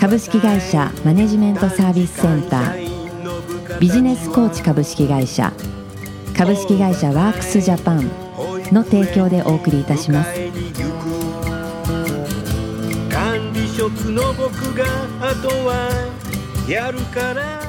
株式会社マネジメントサービスセンター。ビジネスコーチ株式会社。株式会社ワークスジャパンの提供でお送りいたします。管理職の僕があとはやるから。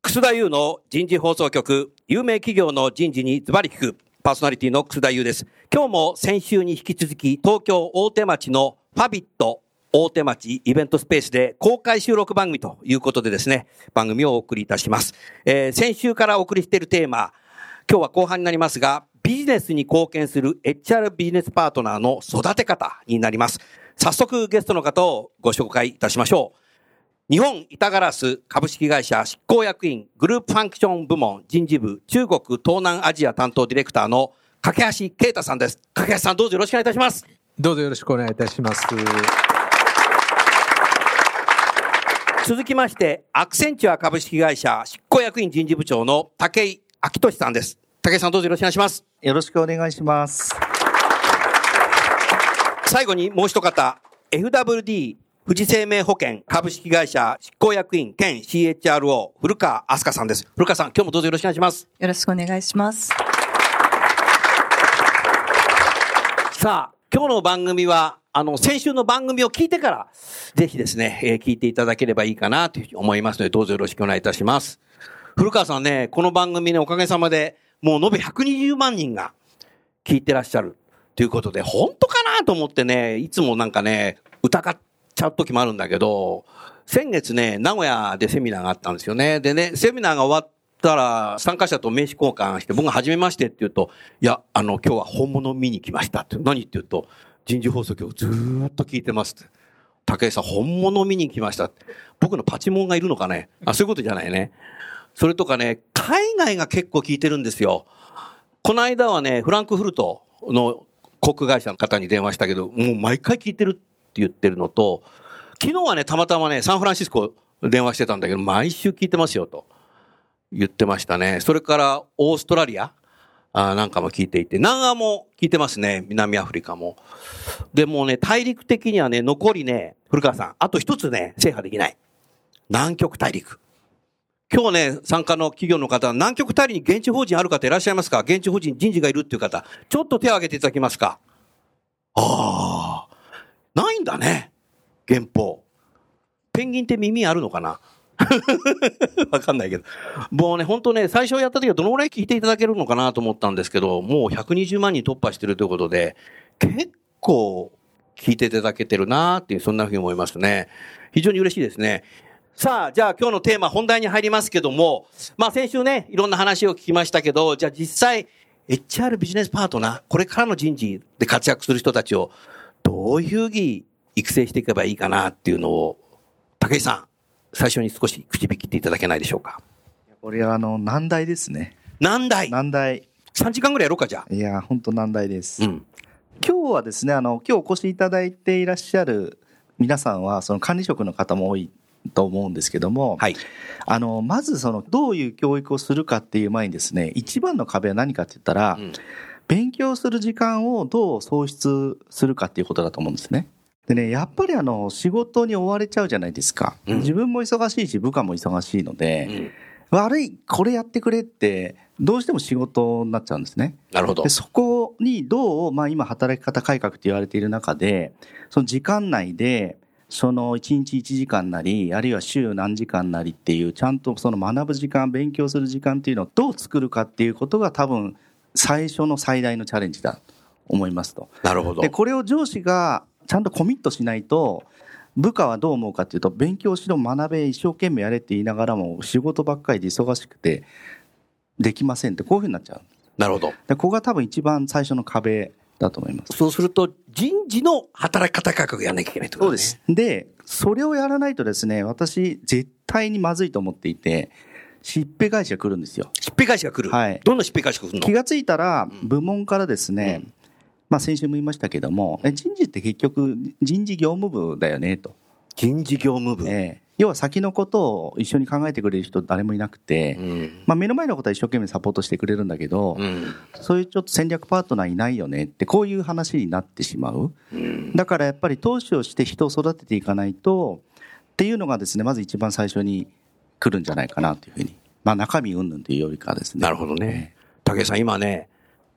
楠田優の人事放送局、有名企業の人事にズバリ聞く、パーソナリティの楠田優です。今日も先週に引き続き、東京大手町のファビット大手町イベントスペースで公開収録番組ということでですね、番組をお送りいたします。えー、先週からお送りしているテーマ、今日は後半になりますが、ビジネスに貢献する HR ビジネスパートナーの育て方になります。早速ゲストの方をご紹介いたしましょう。日本板ガラス株式会社執行役員グループファンクション部門人事部中国東南アジア担当ディレクターの架橋啓太さんです。架橋さんどうぞよろしくお願いいたします。どうぞよろしくお願いいたします。続きまして、アクセンチュア株式会社執行役員人事部長の武井明俊さんです。武井さんどうぞよろしくお願いします。よろしくお願いします。最後にもう一方、FWD 富士生命保険株式会社執行役員兼 CHRO 古川明日香さんです。古川さん、今日もどうぞよろしくお願いします。よろしくお願いします。さあ、今日の番組は、あの、先週の番組を聞いてから、ぜひですね、えー、聞いていただければいいかなという思いますので、どうぞよろしくお願いいたします。古川さんね、この番組ね、おかげさまで、もう延べ120万人が聞いてらっしゃるということで、本当かなと思ってね、いつもなんかね、疑っちゃう時もあるんだけど、先月ね、名古屋でセミナーがあったんですよね。でね、セミナーが終わったら、参加者と名刺交換して、僕が初めましてって言うと、いや、あの、今日は本物見に来ましたって。何って言うと、人事放送局ずっと聞いてますって。武井さん、本物見に来ましたって。僕のパチモンがいるのかねあ、そういうことじゃないね。それとかね、海外が結構聞いてるんですよ。この間はね、フランクフルトの航空会社の方に電話したけど、もう毎回聞いてるって言ってるのと、昨日はね、たまたまね、サンフランシスコ電話してたんだけど、毎週聞いてますよと言ってましたね。それからオーストラリア？あなんかも聞いていて、南アも聞いてますね。南アフリカも。でもね、大陸的にはね、残りね、古川さん、あと一つね、制覇できない。南極大陸。今日ね、参加の企業の方、南極大陸に現地法人ある方いらっしゃいますか？現地法人人事がいるっていう方、ちょっと手を挙げていただけますか？ああ。ないんだね。原稿。ペンギンって耳あるのかな？わかんないけど。もうね、本当ね、最初やった時はどのぐらい聞いていただけるのかなと思ったんですけど、もう120万人突破してるということで、結構聞いていただけてるなっていう、そんなふうに思いますね。非常に嬉しいですね。さあ、じゃあ今日のテーマ本題に入りますけども、まあ先週ね、いろんな話を聞きましたけど、じゃあ実際、HR ビジネスパートナー、これからの人事で活躍する人たちをどういうふうに育成していけばいいかなっていうのを、武井さん、最初に少し口引きっていただけないでしょうか。これはあの、難題ですね。難題難題。3時間ぐらいやろうか、じゃあ。いや、本当難題です。うん。今日はですね、あの、今日お越しいただいていらっしゃる皆さんは、その管理職の方も多いと思うんですけども、はい、あのまずそのどういう教育をするかっていう前にですね一番の壁は何かって言ったら、うん、勉強する時間をどう創出するかっていうことだと思うんですね。でね、やっぱりあの、仕事に追われちゃうじゃないですか。うん、自分も忙しいし、部下も忙しいので、うん、悪い、これやってくれって、どうしても仕事になっちゃうんですね。なるほど。でそこにどう、まあ今働き方改革って言われている中で、その時間内で、その1日1時間なり、あるいは週何時間なりっていう、ちゃんとその学ぶ時間、勉強する時間っていうのをどう作るかっていうことが多分、最初の最大のチャレンジだと思いますと。なるほど。で、これを上司がちゃんとコミットしないと、部下はどう思うかっていうと、勉強しろ、学べ、一生懸命やれって言いながらも、仕事ばっかりで忙しくて、できませんって、こういうふうになっちゃう。なるほど。で、ここが多分一番最初の壁だと思います。そうすると、人事の働き方改革やらなきゃいけないってことだね。そうです。で、それをやらないとですね、私、絶対にまずいと思っていて、しっぺ返しが来るんですよ。しっぺ返しが来る。はいどんなしっぺ返しが来るの？気がついたら、部門からですね、まあ先週も言いましたけども、え人事って結局人事業務部だよねと。人事業務部。ええ要は先のことを一緒に考えてくれる人誰もいなくて、うん。まあ目の前のことは一生懸命サポートしてくれるんだけど、うん。そういうちょっと戦略パートナーいないよねって、こういう話になってしまう。うん。だからやっぱり投資をして人を育てていかないと、っていうのがですね、まず一番最初に来るんじゃないかなというふうに。まあ中身云々というよりかはですね。なるほどね。武井さん、今ね、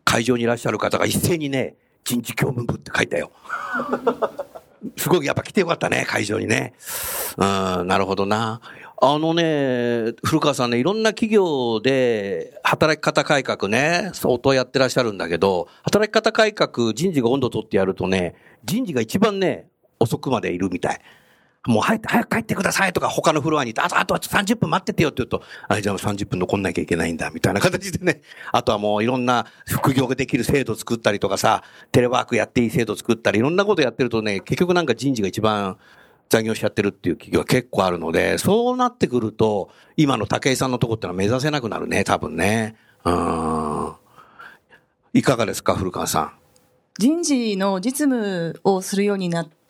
会場にいらっしゃる方が一斉にね、人事業務部って書いたよ。すごい、やっぱ来てよかったね、会場にね。うん、なるほどな。あのね、古川さんね、いろんな企業で働き方改革ね、相当やってらっしゃるんだけど、働き方改革、人事が温度取ってやるとね、人事が一番ね、遅くまでいるみたい。もう早く早く帰ってくださいとか他のフロアにいて、あとあと30分待っててよって言うと、あれじゃあ30分残んなきゃいけないんだみたいな形でね。あとはもういろんな副業ができる制度作ったりとかさ、テレワークやっていい制度作ったり、いろんなことやってるとね、結局なんか人事が一番残業しちゃってるっていう企業が結構あるので、そうなってくると、今の武井さんのとこってのは目指せなくなるね、多分ね。うん。いかがですか、古川さん。人事の実務をするようになって、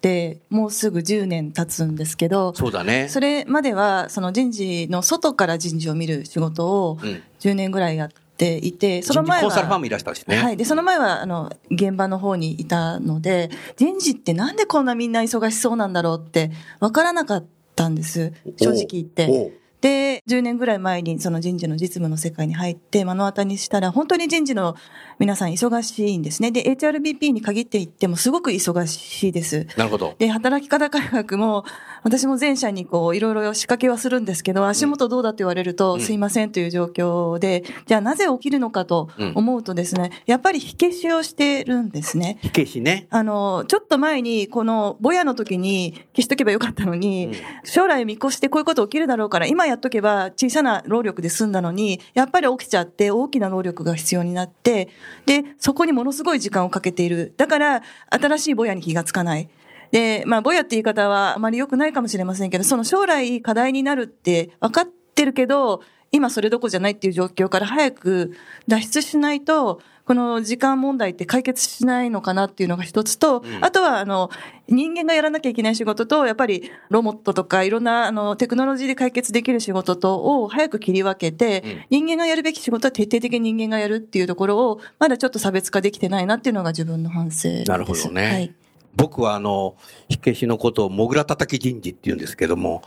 もうすぐ10年経つんですけど、そうだね。それまでは、その人事の外から人事を見る仕事をうん10年ぐらいやっていて、その前人事コンサルファーは、ムいらしたしね。はい。で、その前は、あの、現場の方にいたので、人事ってなんでこんなみんな忙しそうなんだろうって、わからなかったんです。正直言って。で、10年ぐらい前にその人事の実務の世界に入って目の当たりにしたら、本当に人事の皆さん忙しいんですね。で、HRBP に限って言ってもすごく忙しいです。なるほど。で、働き方改革も、私も前社にこう、いろいろ仕掛けはするんですけど、足元どうだって言われると、うんすいませんという状況で、じゃあなぜ起きるのかと思うとですね、やっぱり火消しをしてるんですね。火消しね。あの、ちょっと前に、この、ボヤの時に消しとけばよかったのに、うん将来見越してこういうこと起きるだろうから、今やっとけば小さな労力で済んだのに、やっぱり起きちゃって大きな労力が必要になって、で、そこにものすごい時間をかけている。だから、新しいボヤに気がつかない。で、まあ、ボヤって言い方はあまり良くないかもしれませんけど、その将来課題になるって分かってるけど、今それどこじゃないっていう状況から早く脱出しないと、この時間問題って解決しないのかなっていうのが一つと、んあとは、あの、人間がやらなきゃいけない仕事と、やっぱりロボットとかいろんな、あの、テクノロジーで解決できる仕事とを早く切り分けて、人間がやるべき仕事は徹底的に人間がやるっていうところを、まだちょっと差別化できてないなっていうのが自分の反省です。なるほどね。はい。僕はあの、火消しのことをモグラ叩き人事って言うんですけども、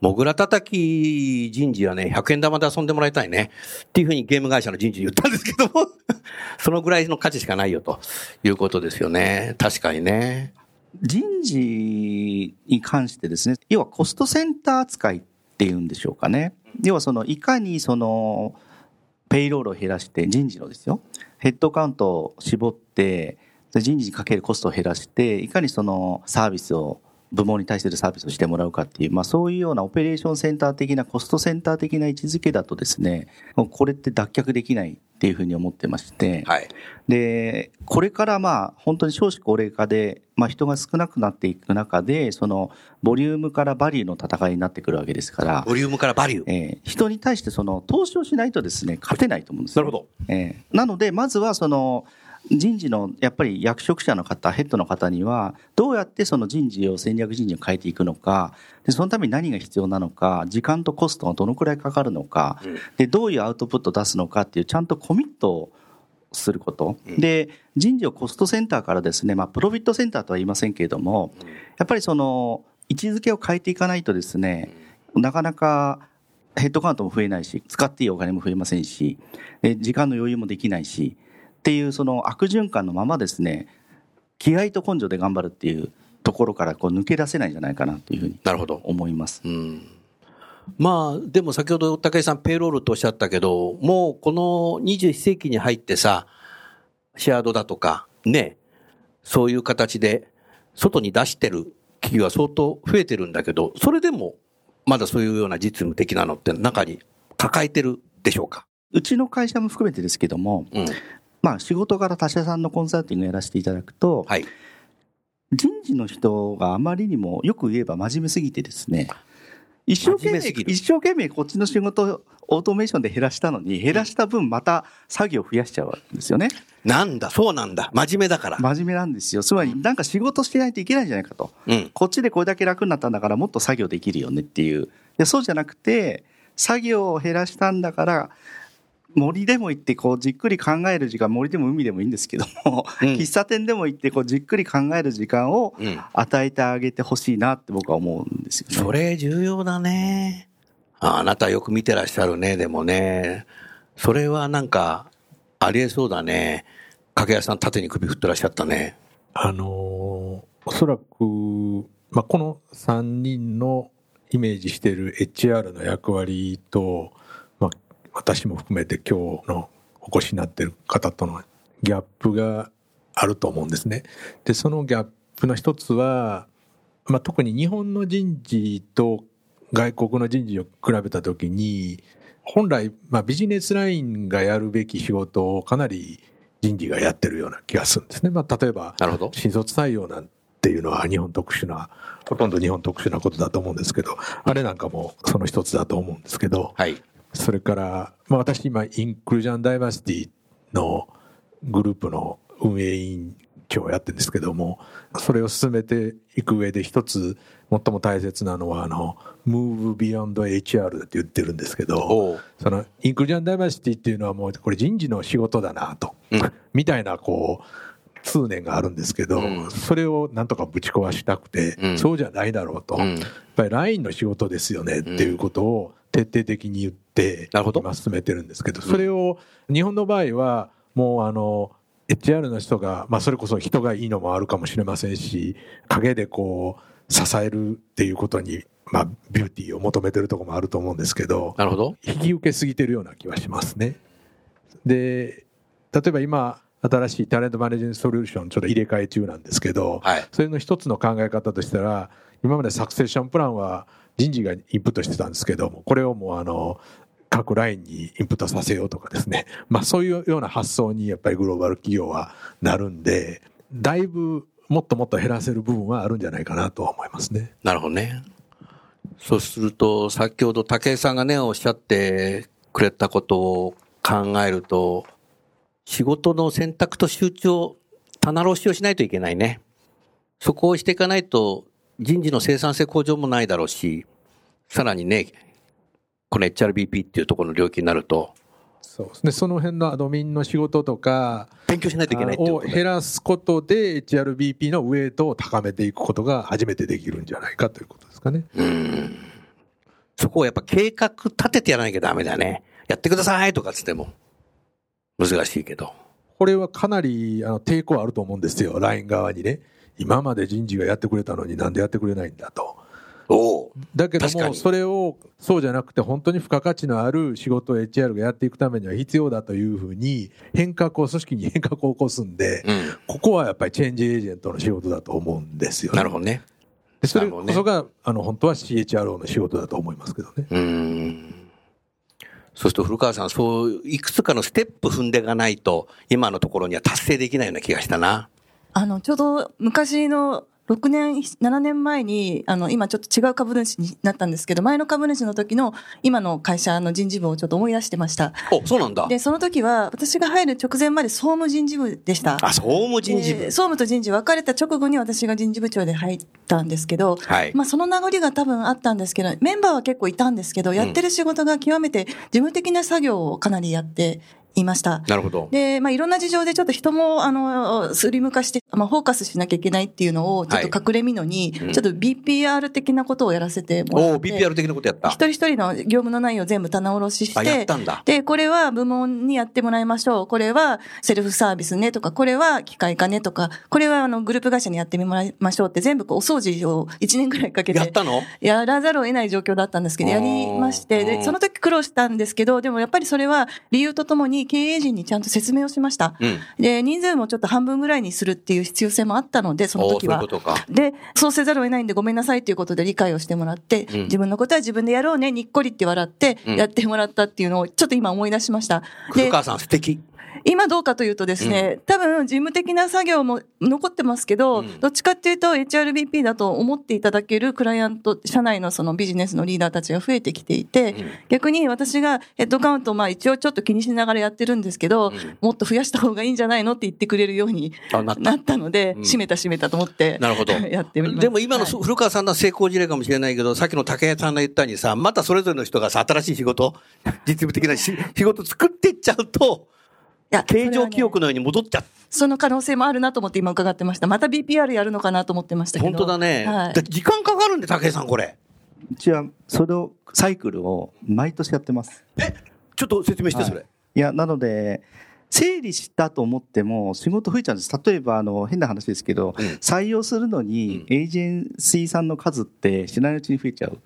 モグラ叩き人事はね、100円玉で遊んでもらいたいね。っていうふうにゲーム会社の人事に言ったんですけども、そのぐらいの価値しかないよということですよね。確かにね。人事に関してですね、要はコストセンター扱いっていうんでしょうかね。要はその、いかにその、ペイロールを減らして、人事のですよ、ヘッドカウントを絞って、人事にかけるコストを減らして、いかにそのサービスを、部門に対するサービスをしてもらうかっていう、まあそういうようなオペレーションセンター的な、コストセンター的な位置づけだとですね、これって脱却できないっていうふうに思ってまして、はい。で、これからまあ本当に少子高齢化で、まあ人が少なくなっていく中で、そのボリュームからバリューの戦いになってくるわけですから、ボリュームからバリュー。えー人に対してその投資をしないとですね、勝てないと思うんですよなるほど。えーなので、まずはその人事のやっぱり役職者の方、ヘッドの方には、どうやってその人事を戦略人事を変えていくのか、でそのために何が必要なのか、時間とコストがどのくらいかかるのか、うん。でどういうアウトプットを出すのかっていう、ちゃんとコミットをすること。うん。で、人事をコストセンターからですね、まあ、プロフィットセンターとは言いませんけれども、やっぱりその、位置づけを変えていかないとですね、なかなかヘッドカウントも増えないし、使っていいお金も増えませんし、え時間の余裕もできないし、っていうその悪循環のままですね、気合と根性で頑張るっていうところからこう抜け出せないんじゃないかなというふうになるほど。思います。うん。まあ、でも先ほど武井さんペイロールとおっしゃったけど、もうこの21世紀に入ってさ、シェアードだとか、ね、そういう形で外に出してる企業は相当増えてるんだけど、それでもまだそういうような実務的なのって中に抱えてるでしょうか？うちの会社も含めてですけども、うん。まあ仕事から他社さんのコンサルティングをやらせていただくと、はい。人事の人があまりにもよく言えば真面目すぎてですね、一生懸命、一生懸命こっちの仕事をオートメーションで減らしたのに、減らした分また作業を増やしちゃうんですよね。なんだ、そうなんだ。真面目だから。真面目なんですよ。つまりなんか仕事してないといけないんじゃないかと。うん。こっちでこれだけ楽になったんだからもっと作業できるよねっていう。でそうじゃなくて、作業を減らしたんだから、森でも行ってこうじっくり考える時間、森でも海でもいいんですけども、うん喫茶店でも行ってこうじっくり考える時間をうん。与えてあげてほしいなって僕は思うんですよね。それ重要だね。ああなたよく見てらっしゃるね、でもね。それはなんか、ありえそうだね。掛屋さん縦に首振ってらっしゃったね。あのーおそらく、まあ、この3人のイメージしている HR の役割と、まあ、私も含めて今日のお越しになっている方とのギャップがあると思うんですね。で、そのギャップの一つは、まあ、特に日本の人事と外国の人事を比べたときに、本来、まあ、ビジネスラインがやるべき仕事をかなり人事がやってるような気がするんですね。まあ、例えば。新卒採用なんていうのは日本特殊な、ほとんど日本特殊なことだと思うんですけど、あれなんかもその一つだと思うんですけど、はい。それから、まあ私今、インクルージョンダイバーシティのグループの運営委員長をやってるんですけども、それを進めていく上で一つ最も大切なのは、あの、Move Beyond HR って言ってるんですけど。そのインクルージョンダイバーシティっていうのはもうこれ人事の仕事だなと、うん。みたいなこう通念があるんですけど、うん。それをなんとかぶち壊したくて、うん。そうじゃないだろうと、うん。やっぱり LINE の仕事ですよねっていうことを徹底的に言って、今進めてるんですけど、それを日本の場合はもうあの HR の人が、まあ、それこそ人がいいのもあるかもしれませんし陰でこう支えるっていうことに、まあ、ビューティーを求めてるところもあると思うんですけどなるほど。引き受けすぎてるような気はしますね。で例えば今新しいタレントマネージメントソリューションちょっと入れ替え中なんですけど、はい。それの一つの考え方としたら今までサクセッションプランは人事がインプットしてたんですけどもこれをもうあの各ラインにインプットさせようとかですね、まあ、そういうような発想にやっぱりグローバル企業はなるんでだいぶもっともっと減らせる部分はあるんじゃないかなと思いますね。なるほどね。そうすると、先ほど武井さんがね、おっしゃってくれたことを考えると、仕事の選択と集中を棚卸しをしないといけないね。そこをしていかないと、人事の生産性向上もないだろうし、さらにね、この HRBP っていうところの領域になると、そうですねその辺のアドミンの仕事とか勉強しないといけないをことで減らすことで HRBP のウェイトを高めていくことが初めてできるんじゃないかということですかね。うん。そこをやっぱ計画立ててやらなきゃダメだね。やってくださいとかつっても、難しいけど。これはかなりあの抵抗あると思うんですよ、LINE 側にね。今まで人事がやってくれたのになんでやってくれないんだと。おお。だけども、それをそうじゃなくて本当に付加価値のある仕事を HR がやっていくためには必要だというふうに変革を、組織に変革を起こすんで、うん。ここはやっぱりチェンジエージェントの仕事だと思うんですよね。なるほどね。でそれこそが、あの、本当は CHRO の仕事だと思いますけどね。うーん。そうすると古川さん、そう、いくつかのステップ踏んでいかないと、今のところには達成できないような気がしたな。あの、ちょうど昔の6年、7年前に、あの、今ちょっと違う株主になったんですけど、前の株主の時の今の会社の人事部をちょっと思い出してました。お、そうなんだ。で、その時は私が入る直前まで総務人事部でした。あ、総務人事部で。総務と人事分かれた直後に私が人事部長で入ったんですけど、はい。まあその名残が多分あったんですけど、メンバーは結構いたんですけど、やってる仕事が極めて事務的な作業をかなりやっていました。なるほど。で、まあ、いろんな事情でちょっと人も、あの、スリム化して、まあ、フォーカスしなきゃいけないっていうのを、ちょっと隠れみのに、うんちょっと BPR 的なことをやらせてもらおお、って。BPR 的なことやった。一人一人の業務の内容を全部棚卸ししあ、やてった、んだ。で、これは部門にやってもらいましょう。これはセルフサービスねとか、これは機械化ねとか、これはあのグループ会社にやってもらいましょうって全部こうお掃除を1年ぐらいかけてやったの？やらざるを得ない状況だったんですけど、やりまして、で、うんその時苦労したんですけど、でもやっぱりそれは理由とともに経営陣にちゃんと説明をしました。うん。で、人数もちょっと半分ぐらいにするっていう必要性もあったので、その時はそう。で、そうせざるを得ないんでごめんなさいということで理解をしてもらって、うん自分のことは自分でやろうね、にっこりって笑ってうんやってもらったっていうのをちょっと今思い出しました。で、古川さん素敵。今どうかというとですね、多分事務的な作業も残ってますけど、うん。どっちかっていうと HRBP だと思っていただけるクライアント、社内のそのビジネスのリーダーたちが増えてきていて、逆に私がヘッドカウントをまあ一応ちょっと気にしながらやってるんですけど、もっと増やした方がいいんじゃないのって言ってくれるようにあなった。ので、うん。閉めた閉めたと思って、なるほど。やってみます。でも今のはい。古川さんの成功事例かもしれないけど、さっきの竹谷さんが言ったようにさ、またそれぞれの人がさ、新しい仕事、実務的なし仕事作っていっちゃうと、形状記憶のように戻っちゃう。その可能性もあるなと思って今伺ってました。また BPR やるのかなと思ってましたけど。本当だね。はいだ時間かかるんで、竹谷さん、これ。うちはそれをサイクルを毎年やってます。ちょっと説明して、それ。いや、なので、整理したと思っても仕事増えちゃうんです。例えば、あの、変な話ですけど、うん採用するのに、エージェンシーさんの数って知らないうちに増えちゃう。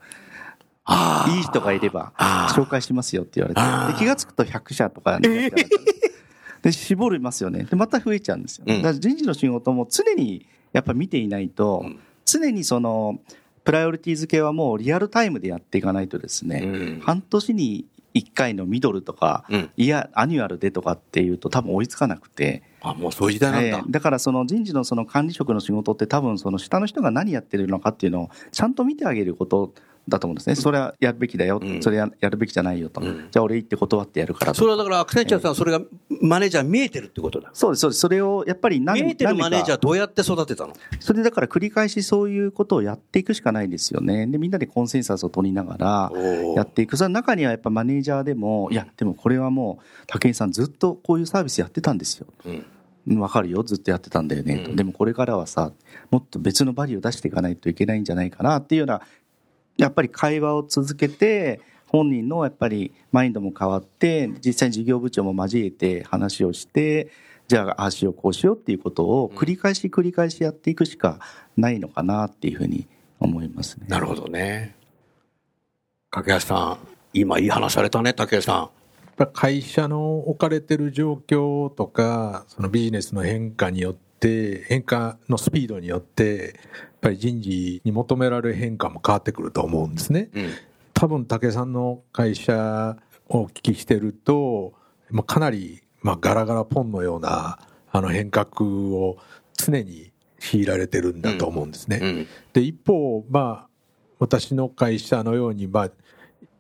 いい人がいれば、紹介しますよって言われて。で、気がつくと100社とかになっちゃう で、絞りますよね。で、また増えちゃうんですよ。うんだから人事の仕事も常にやっぱ見ていないと、うん常にその、プライオリティ付けはもうリアルタイムでやっていかないとですね、うん半年に1回のミドルとか、うんいや、 annual でとかっていうと多分追いつかなくて、あ、もうそういう時代なんだ。ええだからその人事のその管理職の仕事って多分その下の人が何やってるのかっていうのをちゃんと見てあげることだと思うんですね。それはやるべきだよ、うんそれややるべきじゃないよと。うんじゃあ俺行って断ってやるからとそれはだから、アクセンチュアさん、それがマネージャー見えてるってことだ。そうです、そうです。それをやっぱり何見えてるマネージャーどうやって育てたの？それだから繰り返しそういうことをやっていくしかないですよね。で、みんなでコンセンサスを取りながらやっていく。その中にはやっぱマネージャーでも、いや、でもこれはもう、武井さんずっとこういうサービスやってたんですよ。うんうんわかるよ、ずっとやってたんだよね、とうんでもこれからはさ、もっと別のバリューを出していかないといけないんじゃないかなっていうような、やっぱり会話を続けて、本人のやっぱりマインドも変わって、実際に事業部長も交えて話をして、じゃあ、ああしよう、こうしようっていうことを繰り返し繰り返しやっていくしかないのかなっていうふうに思いますね。なるほどね。掛橋さん、今いい話されたね、竹谷さん。やっぱ会社の置かれてる状況とか、そのビジネスの変化によって、変化のスピードによって、やっぱり人事に求められる変化も変わってくると思うんですね。うん。多分武井さんの会社をお聞きしてると、まあ、かなり、まあ、ガラガラポンのようなあの変革を常に強いられてるんだと思うんですね。うん。で一方、まあ、私の会社のように、まあ、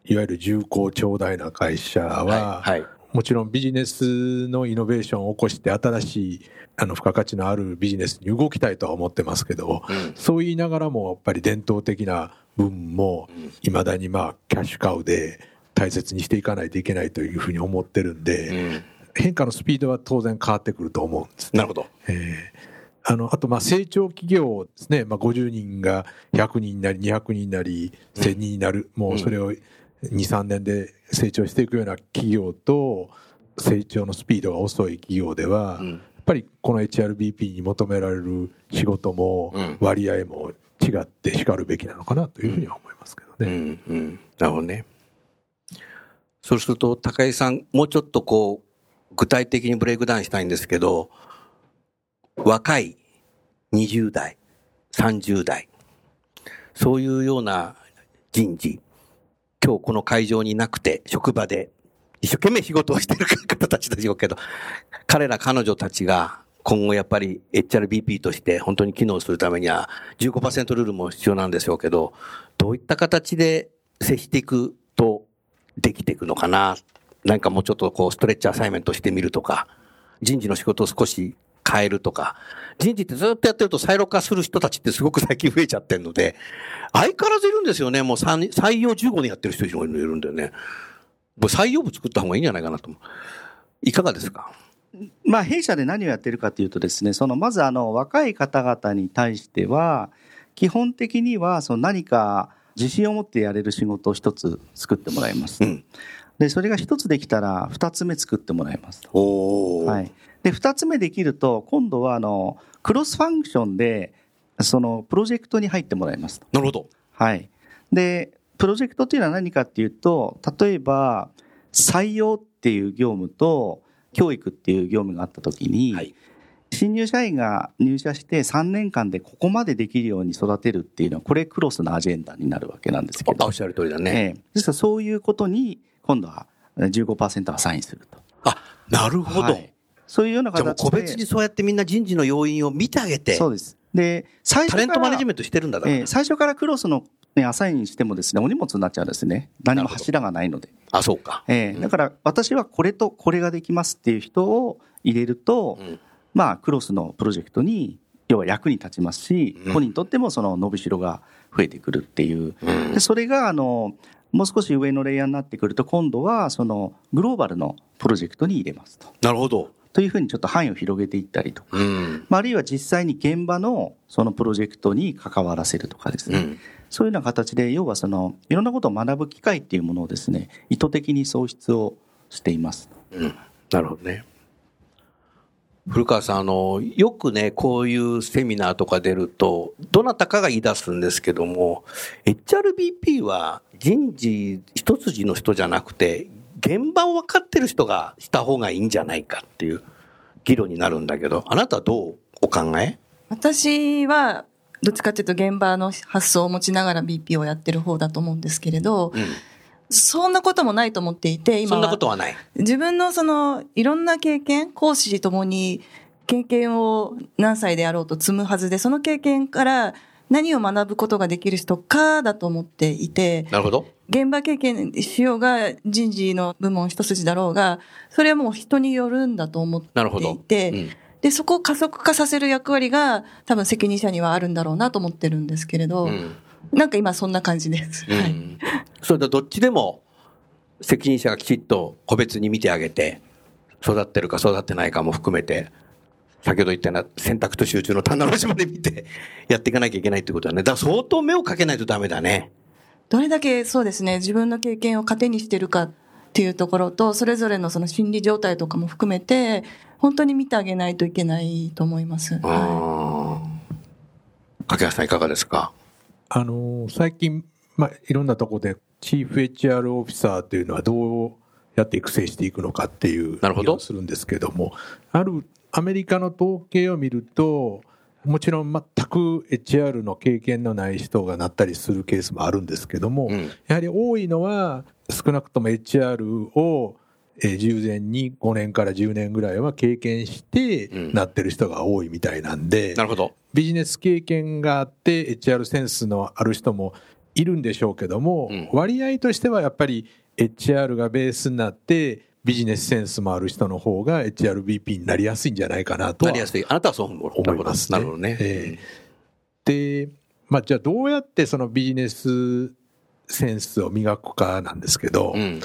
いわゆる重厚長大な会社は、はい。はい。もちろんビジネスのイノベーションを起こして新しいあの付加価値のあるビジネスに動きたいとは思ってますけど、うん。そう言いながらもやっぱり伝統的な部分もいまだにまあキャッシュカウで大切にしていかないといけないというふうに思ってるんで、うん。変化のスピードは当然変わってくると思うんですね。なるほど。えーあのあとまあ成長企業ですね、まあ、50人が100人になり200人になり1000人になる、もうそれを23年で成長していくような企業と成長のスピードが遅い企業では、うんやっぱりこの HRBP に求められる仕事もうん割合も違ってしかるべきなのかなというふうには思いますけどうね。ん。うん。なるほどね。そうすると、高井さん、もうちょっとこう、具体的にブレイクダウンしたいんですけど、若い20代、30代、そういうような人事、今日この会場になくて、職場で一生懸命仕事をしてる方たちでしょうけど、彼ら彼女たちが今後やっぱり HRBP として本当に機能するためには15%ルールも必要なんでしょうけど、どういった形で接していくとできていくのかな？なんかもうちょっとこうストレッチアサイメントしてみるとか、人事の仕事を少し変えるとか、人事ってずっとやってるとサイロ化する人たちってすごく最近増えちゃってるので、相変わらずいるんですよね。もう採採用15年やってる人いるんだよね。もう採用部作った方がいいんじゃないかなと思う。いかがですか？まあ、弊社で何をやってるかというとですね、そのまずあの若い方々に対しては、基本的にはその何か自信を持ってやれる仕事を一つ作ってもらいます。うん。で、それが一つできたら二つ目作ってもらいます。はい。で、二つ目できると、今度はあの、クロスファンクションで、そのプロジェクトに入ってもらいます。なるほど。はい。で、プロジェクトっていうのは何かっていうと、例えば、採用っていう業務と、教育っていう業務があったときに、はい。新入社員が入社して3年間でここまでできるように育てるっていうのは、これクロスのアジェンダになるわけなんですけどあおっ。しゃる通りだね。ええですからそういうことに、今度は15%はサインすると。あ、なるほど。はいそういうような形で。個別にそうやってみんな人事の要因を見てあげて、そうです。で、最初タレントマネジメントしてるんだだから。えー最初からクロスの、ね、アサインにしてもですね、お荷物になっちゃうんですね。何も柱がないので。あ、そうか。えーだから私はこれとこれができますっていう人を入れると、うんまあクロスのプロジェクトに要は役に立ちますし、うん本人にとってもその伸びしろが増えてくるっていう。うんでそれがあのもう少し上のレイヤーになってくると今度はそのグローバルのプロジェクトに入れますと。なるほど。というふうにちょっと範囲を広げていったりとか、うん。まあ、あるいは実際に現場のそのプロジェクトに関わらせるとかですね、うん。そういうような形で、要はその、いろんなことを学ぶ機会っていうものをですね、意図的に創出をしています。うん。なるほどね。古川さん、あの、よくね、こういうセミナーとか出ると、どなたかが言い出すんですけども、HRBP は人事一筋の人じゃなくて、現場を分かってる人がした方がいいんじゃないかっていう議論になるんだけど、あなたはどうお考え？私は、どっちかっていうと現場の発想を持ちながら BP をやってる方だと思うんですけれど、うん。そんなこともないと思っていて、今そんなはことはない。自分のそのいろんな経験、講師ともに経験を何歳であろうと積むはずで、その経験から何を学ぶことができる人かだと思っていて、なるほど。現場経験しようが人事の部門一筋だろうが、それはもう人によるんだと思って。いて、うんで、そこを加速化させる役割が多分責任者にはあるんだろうなと思ってるんですけれど、うんなんか今そんな感じです。うはい。んそれでどっちでも責任者がきちっと個別に見てあげて、育ってるか育ってないかも含めて、先ほど言ったような選択と集中の棚の島で見てやっていかなきゃいけないってことだね。だから相当目をかけないとダメだね。どれだけそうですね、自分の経験を糧にしてるかっていうところと、それぞれのその心理状態とかも含めて、本当に見てあげないといけないと思います。はあー。掛橋さんいかがですか？あのー最近、まあ、いろんなところで、チーフ HR オフィサーというのはどうやって育成していくのかっていうなるほど。議論をするんですけども、あるアメリカの統計を見ると、もちろん全く HR の経験のない人がなったりするケースもあるんですけども、うんやはり多いのは、少なくとも HR をえー従前に5年から10年ぐらいは経験してうんなってる人が多いみたいなんで、なるほど。ビジネス経験があって HR センスのある人もいるんでしょうけども、うん割合としてはやっぱり HR がベースになってビジネスセンスもある人の方が HRBP になりやすいんじゃないかなとはなりやすい。あなたはそう思う。思いますねなるほどね。えで、まあ、じゃあどうやってそのビジネスセンスを磨くかなんですけど、うん。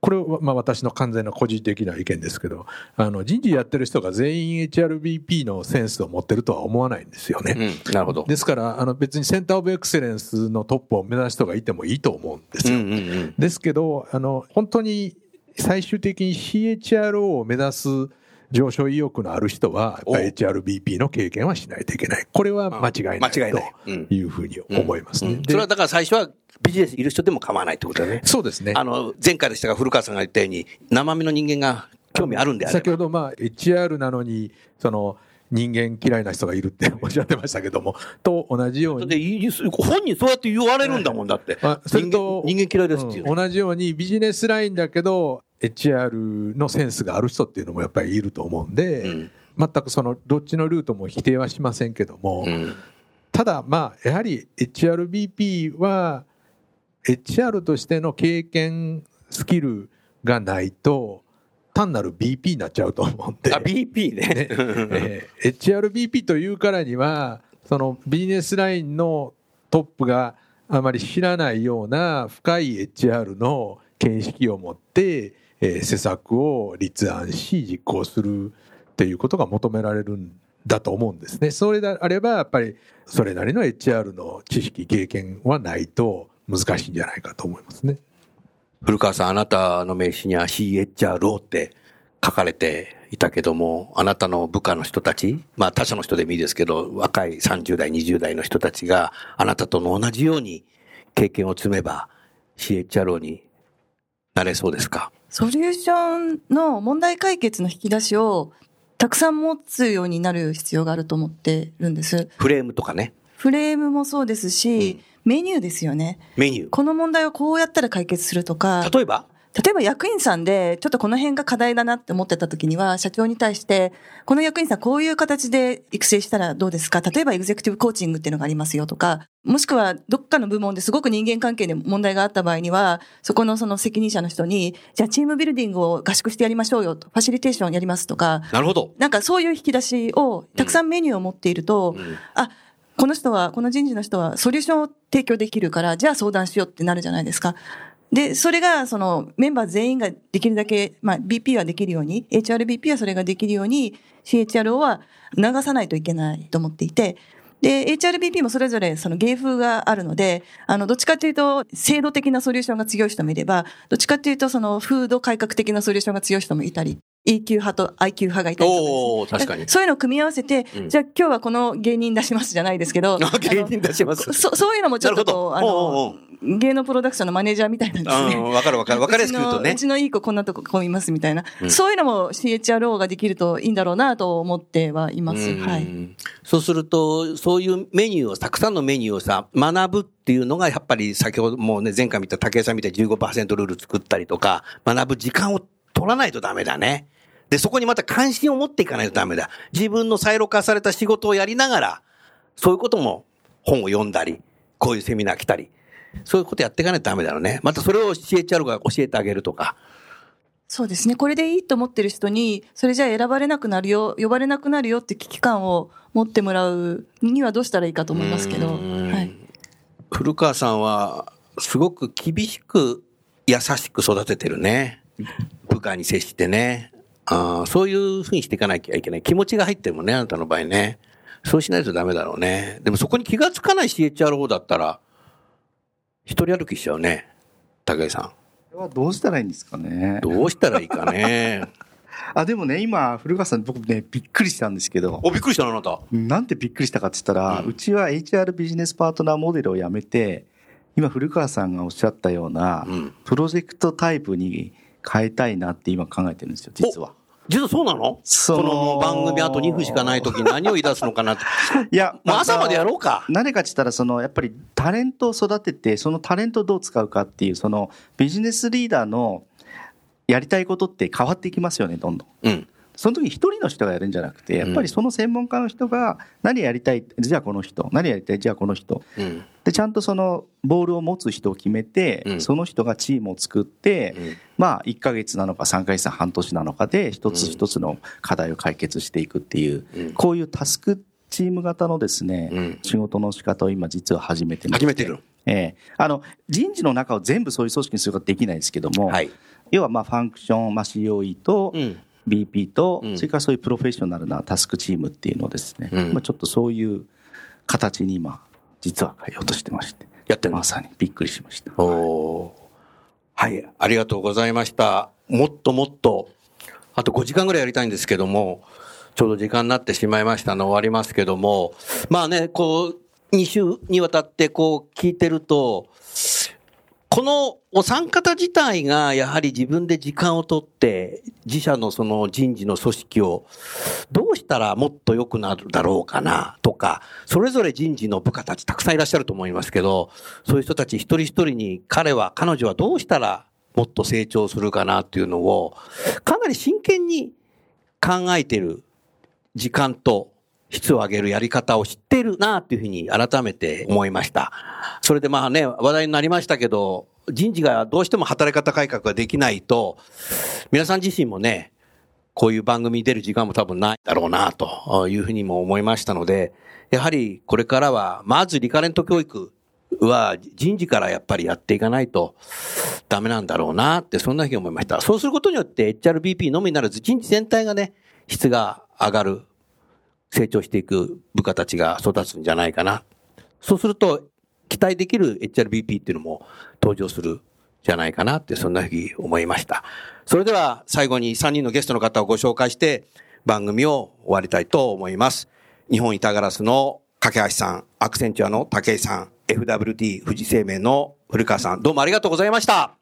これはまあ私の完全な個人的な意見ですけど、あの人事やってる人が全員 HRBP のセンスを持ってるとは思わないんですよね。うん。なるほど。ですから、あの別にセンターオブエクセレンスのトップを目指す人がいてもいいと思うんですよ。うんうんうん。ですけど、あの、本当に最終的に CHRO を目指す上昇意欲のある人は、やっぱり HRBP の経験はしないといけない。これは間違いない間違いないうんというふうに思いますね。それはだから最初はビジネスいる人でも構わないってことだね。そうですね。あの、前回でしたが古川さんが言ったように、生身の人間が興味あるんであれば。先ほど、まあ、HR なのに、その、人間嫌いな人がいるっておっしゃってましたけども、と同じようでに、本人そうやって言われるんだもんだって。あそれと人間人間嫌いですっていう、うん。同じようにビジネスラインだけど、HR のセンスがある人っていうのもやっぱりいると思うんで、うん。全くその、どっちのルートも否定はしませんけども、うん。ただ、まあ、やはり HRBP は、HR としての経験、スキルがないと、単なる BP になっちゃうと思うんで。あ、BP ね。えー HRBP というからには、そのビジネスラインのトップがあまり知らないような深い HR の見識を持って、えー施策を立案し実行するっていうことが求められるんだと思うんですね。それであれば、やっぱりそれなりの HR の知識、経験はないと難しいんじゃないかと思いますね。古川さん、あなたの名刺には CHRO って書かれていたけども、あなたの部下の人たち、まあ他社の人でもいいですけど、若い30代、20代の人たちがあなたと同じように経験を積めば CHRO になれそうですか？ソリューションの問題解決の引き出しをたくさん持つようになる必要があると思ってるんです。フレームとかね、フレームもそうですし、メニューですよね。メニュー。この問題をこうやったら解決するとか、例えば？例えば役員さんで、ちょっとこの辺が課題だなって思ってた時には、社長に対して、この役員さんこういう形で育成したらどうですか？例えばエグゼクティブコーチングっていうのがありますよとか、もしくはどっかの部門ですごく人間関係で問題があった場合には、そこのその責任者の人に、じゃあチームビルディングを合宿してやりましょうよと、ファシリテーションやりますとか、なるほど。なんかそういう引き出しを、たくさんメニューを持っていると、うんあ、この人は、この人事の人はソリューションを提供できるから、じゃあ相談しようってなるじゃないですか。で、それが、その、メンバー全員ができるだけ、まあ、BP はできるように、HRBP はそれができるように、CHRO は流さないといけないと思っていて、で、HRBP もそれぞれその芸風があるので、あの、どっちかというと、制度的なソリューションが強い人もいれば、どっちかというと、その、風土改革的なソリューションが強い人もいたり、EQ 派と IQ 派がいたりとかね確かにそういうのを組み合わせて、うんじゃあ今日はこの芸人出しますじゃないですけど、あ芸人出しますそそういうのもちょっとこう、あの、芸能プロダクションのマネージャーみたいなんですね。うん、わかるわかる。わかりやすく言うとねうちのう。ちのいい子こんなとここういますみたいな、うんそういうのも CHRO ができるといいんだろうなと思ってはいます。うんはい。そうすると、そういうメニューを、たくさんのメニューをさ、学ぶっていうのが、やっぱり先ほどもうね、前回見た武井さんみたいに15%ルール作ったりとか、学ぶ時間を取らないとダメだね。で、そこにまた関心を持っていかないとダメだ。自分のサイロ化された仕事をやりながら、そういうことも本を読んだり、こういうセミナー来たり、そういうことやっていかないとダメだよね。またそれを CHR が教えてあげるとか。そうですね。これでいいと思ってる人に、それじゃあ選ばれなくなるよ、呼ばれなくなるよって危機感を持ってもらうにはどうしたらいいかと思いますけど。うんはい。古川さんは、すごく厳しく優しく育ててるね。部下に接してね。あーそういうふうにしていかなきゃいけない。気持ちが入ってるもんね、あなたの場合ね。そうしないとダメだろうね。でもそこに気がつかない CHRO だったら、一人歩きしちゃうね。武井さこれはどうしたらいいんですかねん。。どうしたらいいかね。あ、でもね、今、古川さん、僕ね、びっくりしたんですけど、お、びっくりしたな、あなた。なんてびっくりしたかって言ったら、ううんちは HR ビジネスパートナーモデルをやめて、今、古川さんがおっしゃったような、うん。プロジェクトタイプに変えたいなって今考えてるんですよ、実は。実はそうなの？その番組あと2分しかない時に何を言い出すのかなって。いや、もう朝までやろうか。か。何かって言ったら、その、やっぱりタレントを育てて、そのタレントをどう使うかっていう、そのビジネスリーダーのやりたいことって変わっていきますよね、どんどん。うん。その時に一人の人がやるんじゃなくて、やっぱりその専門家の人が何やりたい、じゃあこの人、何やりたい、じゃあこの人。うん。で、ちゃんとそのボールを持つ人を決めて、うんその人がチームを作って、うんまあ、1ヶ月なのか3ヶ月半年なのかで、一つ一つの課題を解決していくっていう、うんこういうタスクチーム型のですね、うん仕事の仕方を今実は始めてまして始めてる。ええあの、人事の中を全部そういう組織にすることはできないですけども、はい。要はまあ、ファンクション、まあ、COE と、うん。BP と、うん。それからそういうプロフェッショナルなタスクチームっていうのをですね、うん。まあ、ちょっとそういう形に今、実は変えようとしてまして、やってまさにびっくりしました。おー。はい、ありがとうございました。もっともっと、あと5時間ぐらいやりたいんですけども、ちょうど時間になってしまいましたの終わりますけども、まあね、こう、2週にわたってこう聞いてると、このお三方自体がやはり自分で時間をとって、自社のその人事の組織をどうしたらもっと良くなるだろうかなとか、それぞれ人事の部下たちたくさんいらっしゃると思いますけど、そういう人たち一人一人に彼は、彼女はどうしたらもっと成長するかなっていうのを、かなり真剣に考えてる時間と質を上げるやり方を知ってるなっていうふうに改めて思いました。それでまあね、話題になりましたけど、人事がどうしても働き方改革ができないと、皆さん自身もね、こういう番組に出る時間も多分ないだろうなというふうにも思いましたので、やはりこれからは、まずリカレント教育は人事からやっぱりやっていかないとダメなんだろうなって、そんなふうに思いました。そうすることによって HRBP のみならず人事全体がね、質が上がる、成長していく部下たちが育つんじゃないかな。そうすると、期待できる HRBP っていうのも登場するじゃないかなって、そんなふうに思いました。それでは最後に3人のゲストの方をご紹介して番組を終わりたいと思います。日本板ガラスの架橋さん、アクセンチュアの武井さん、FWD 富士生命の古川さん、どうもありがとうございました。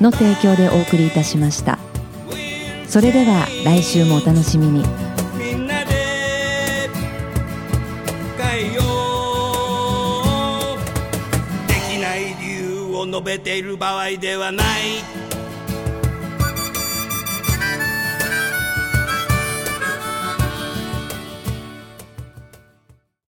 の提供でお送りいたしました。それでは来週もお楽しみに。みんなで変えよう。できない理由を述べている場合ではない。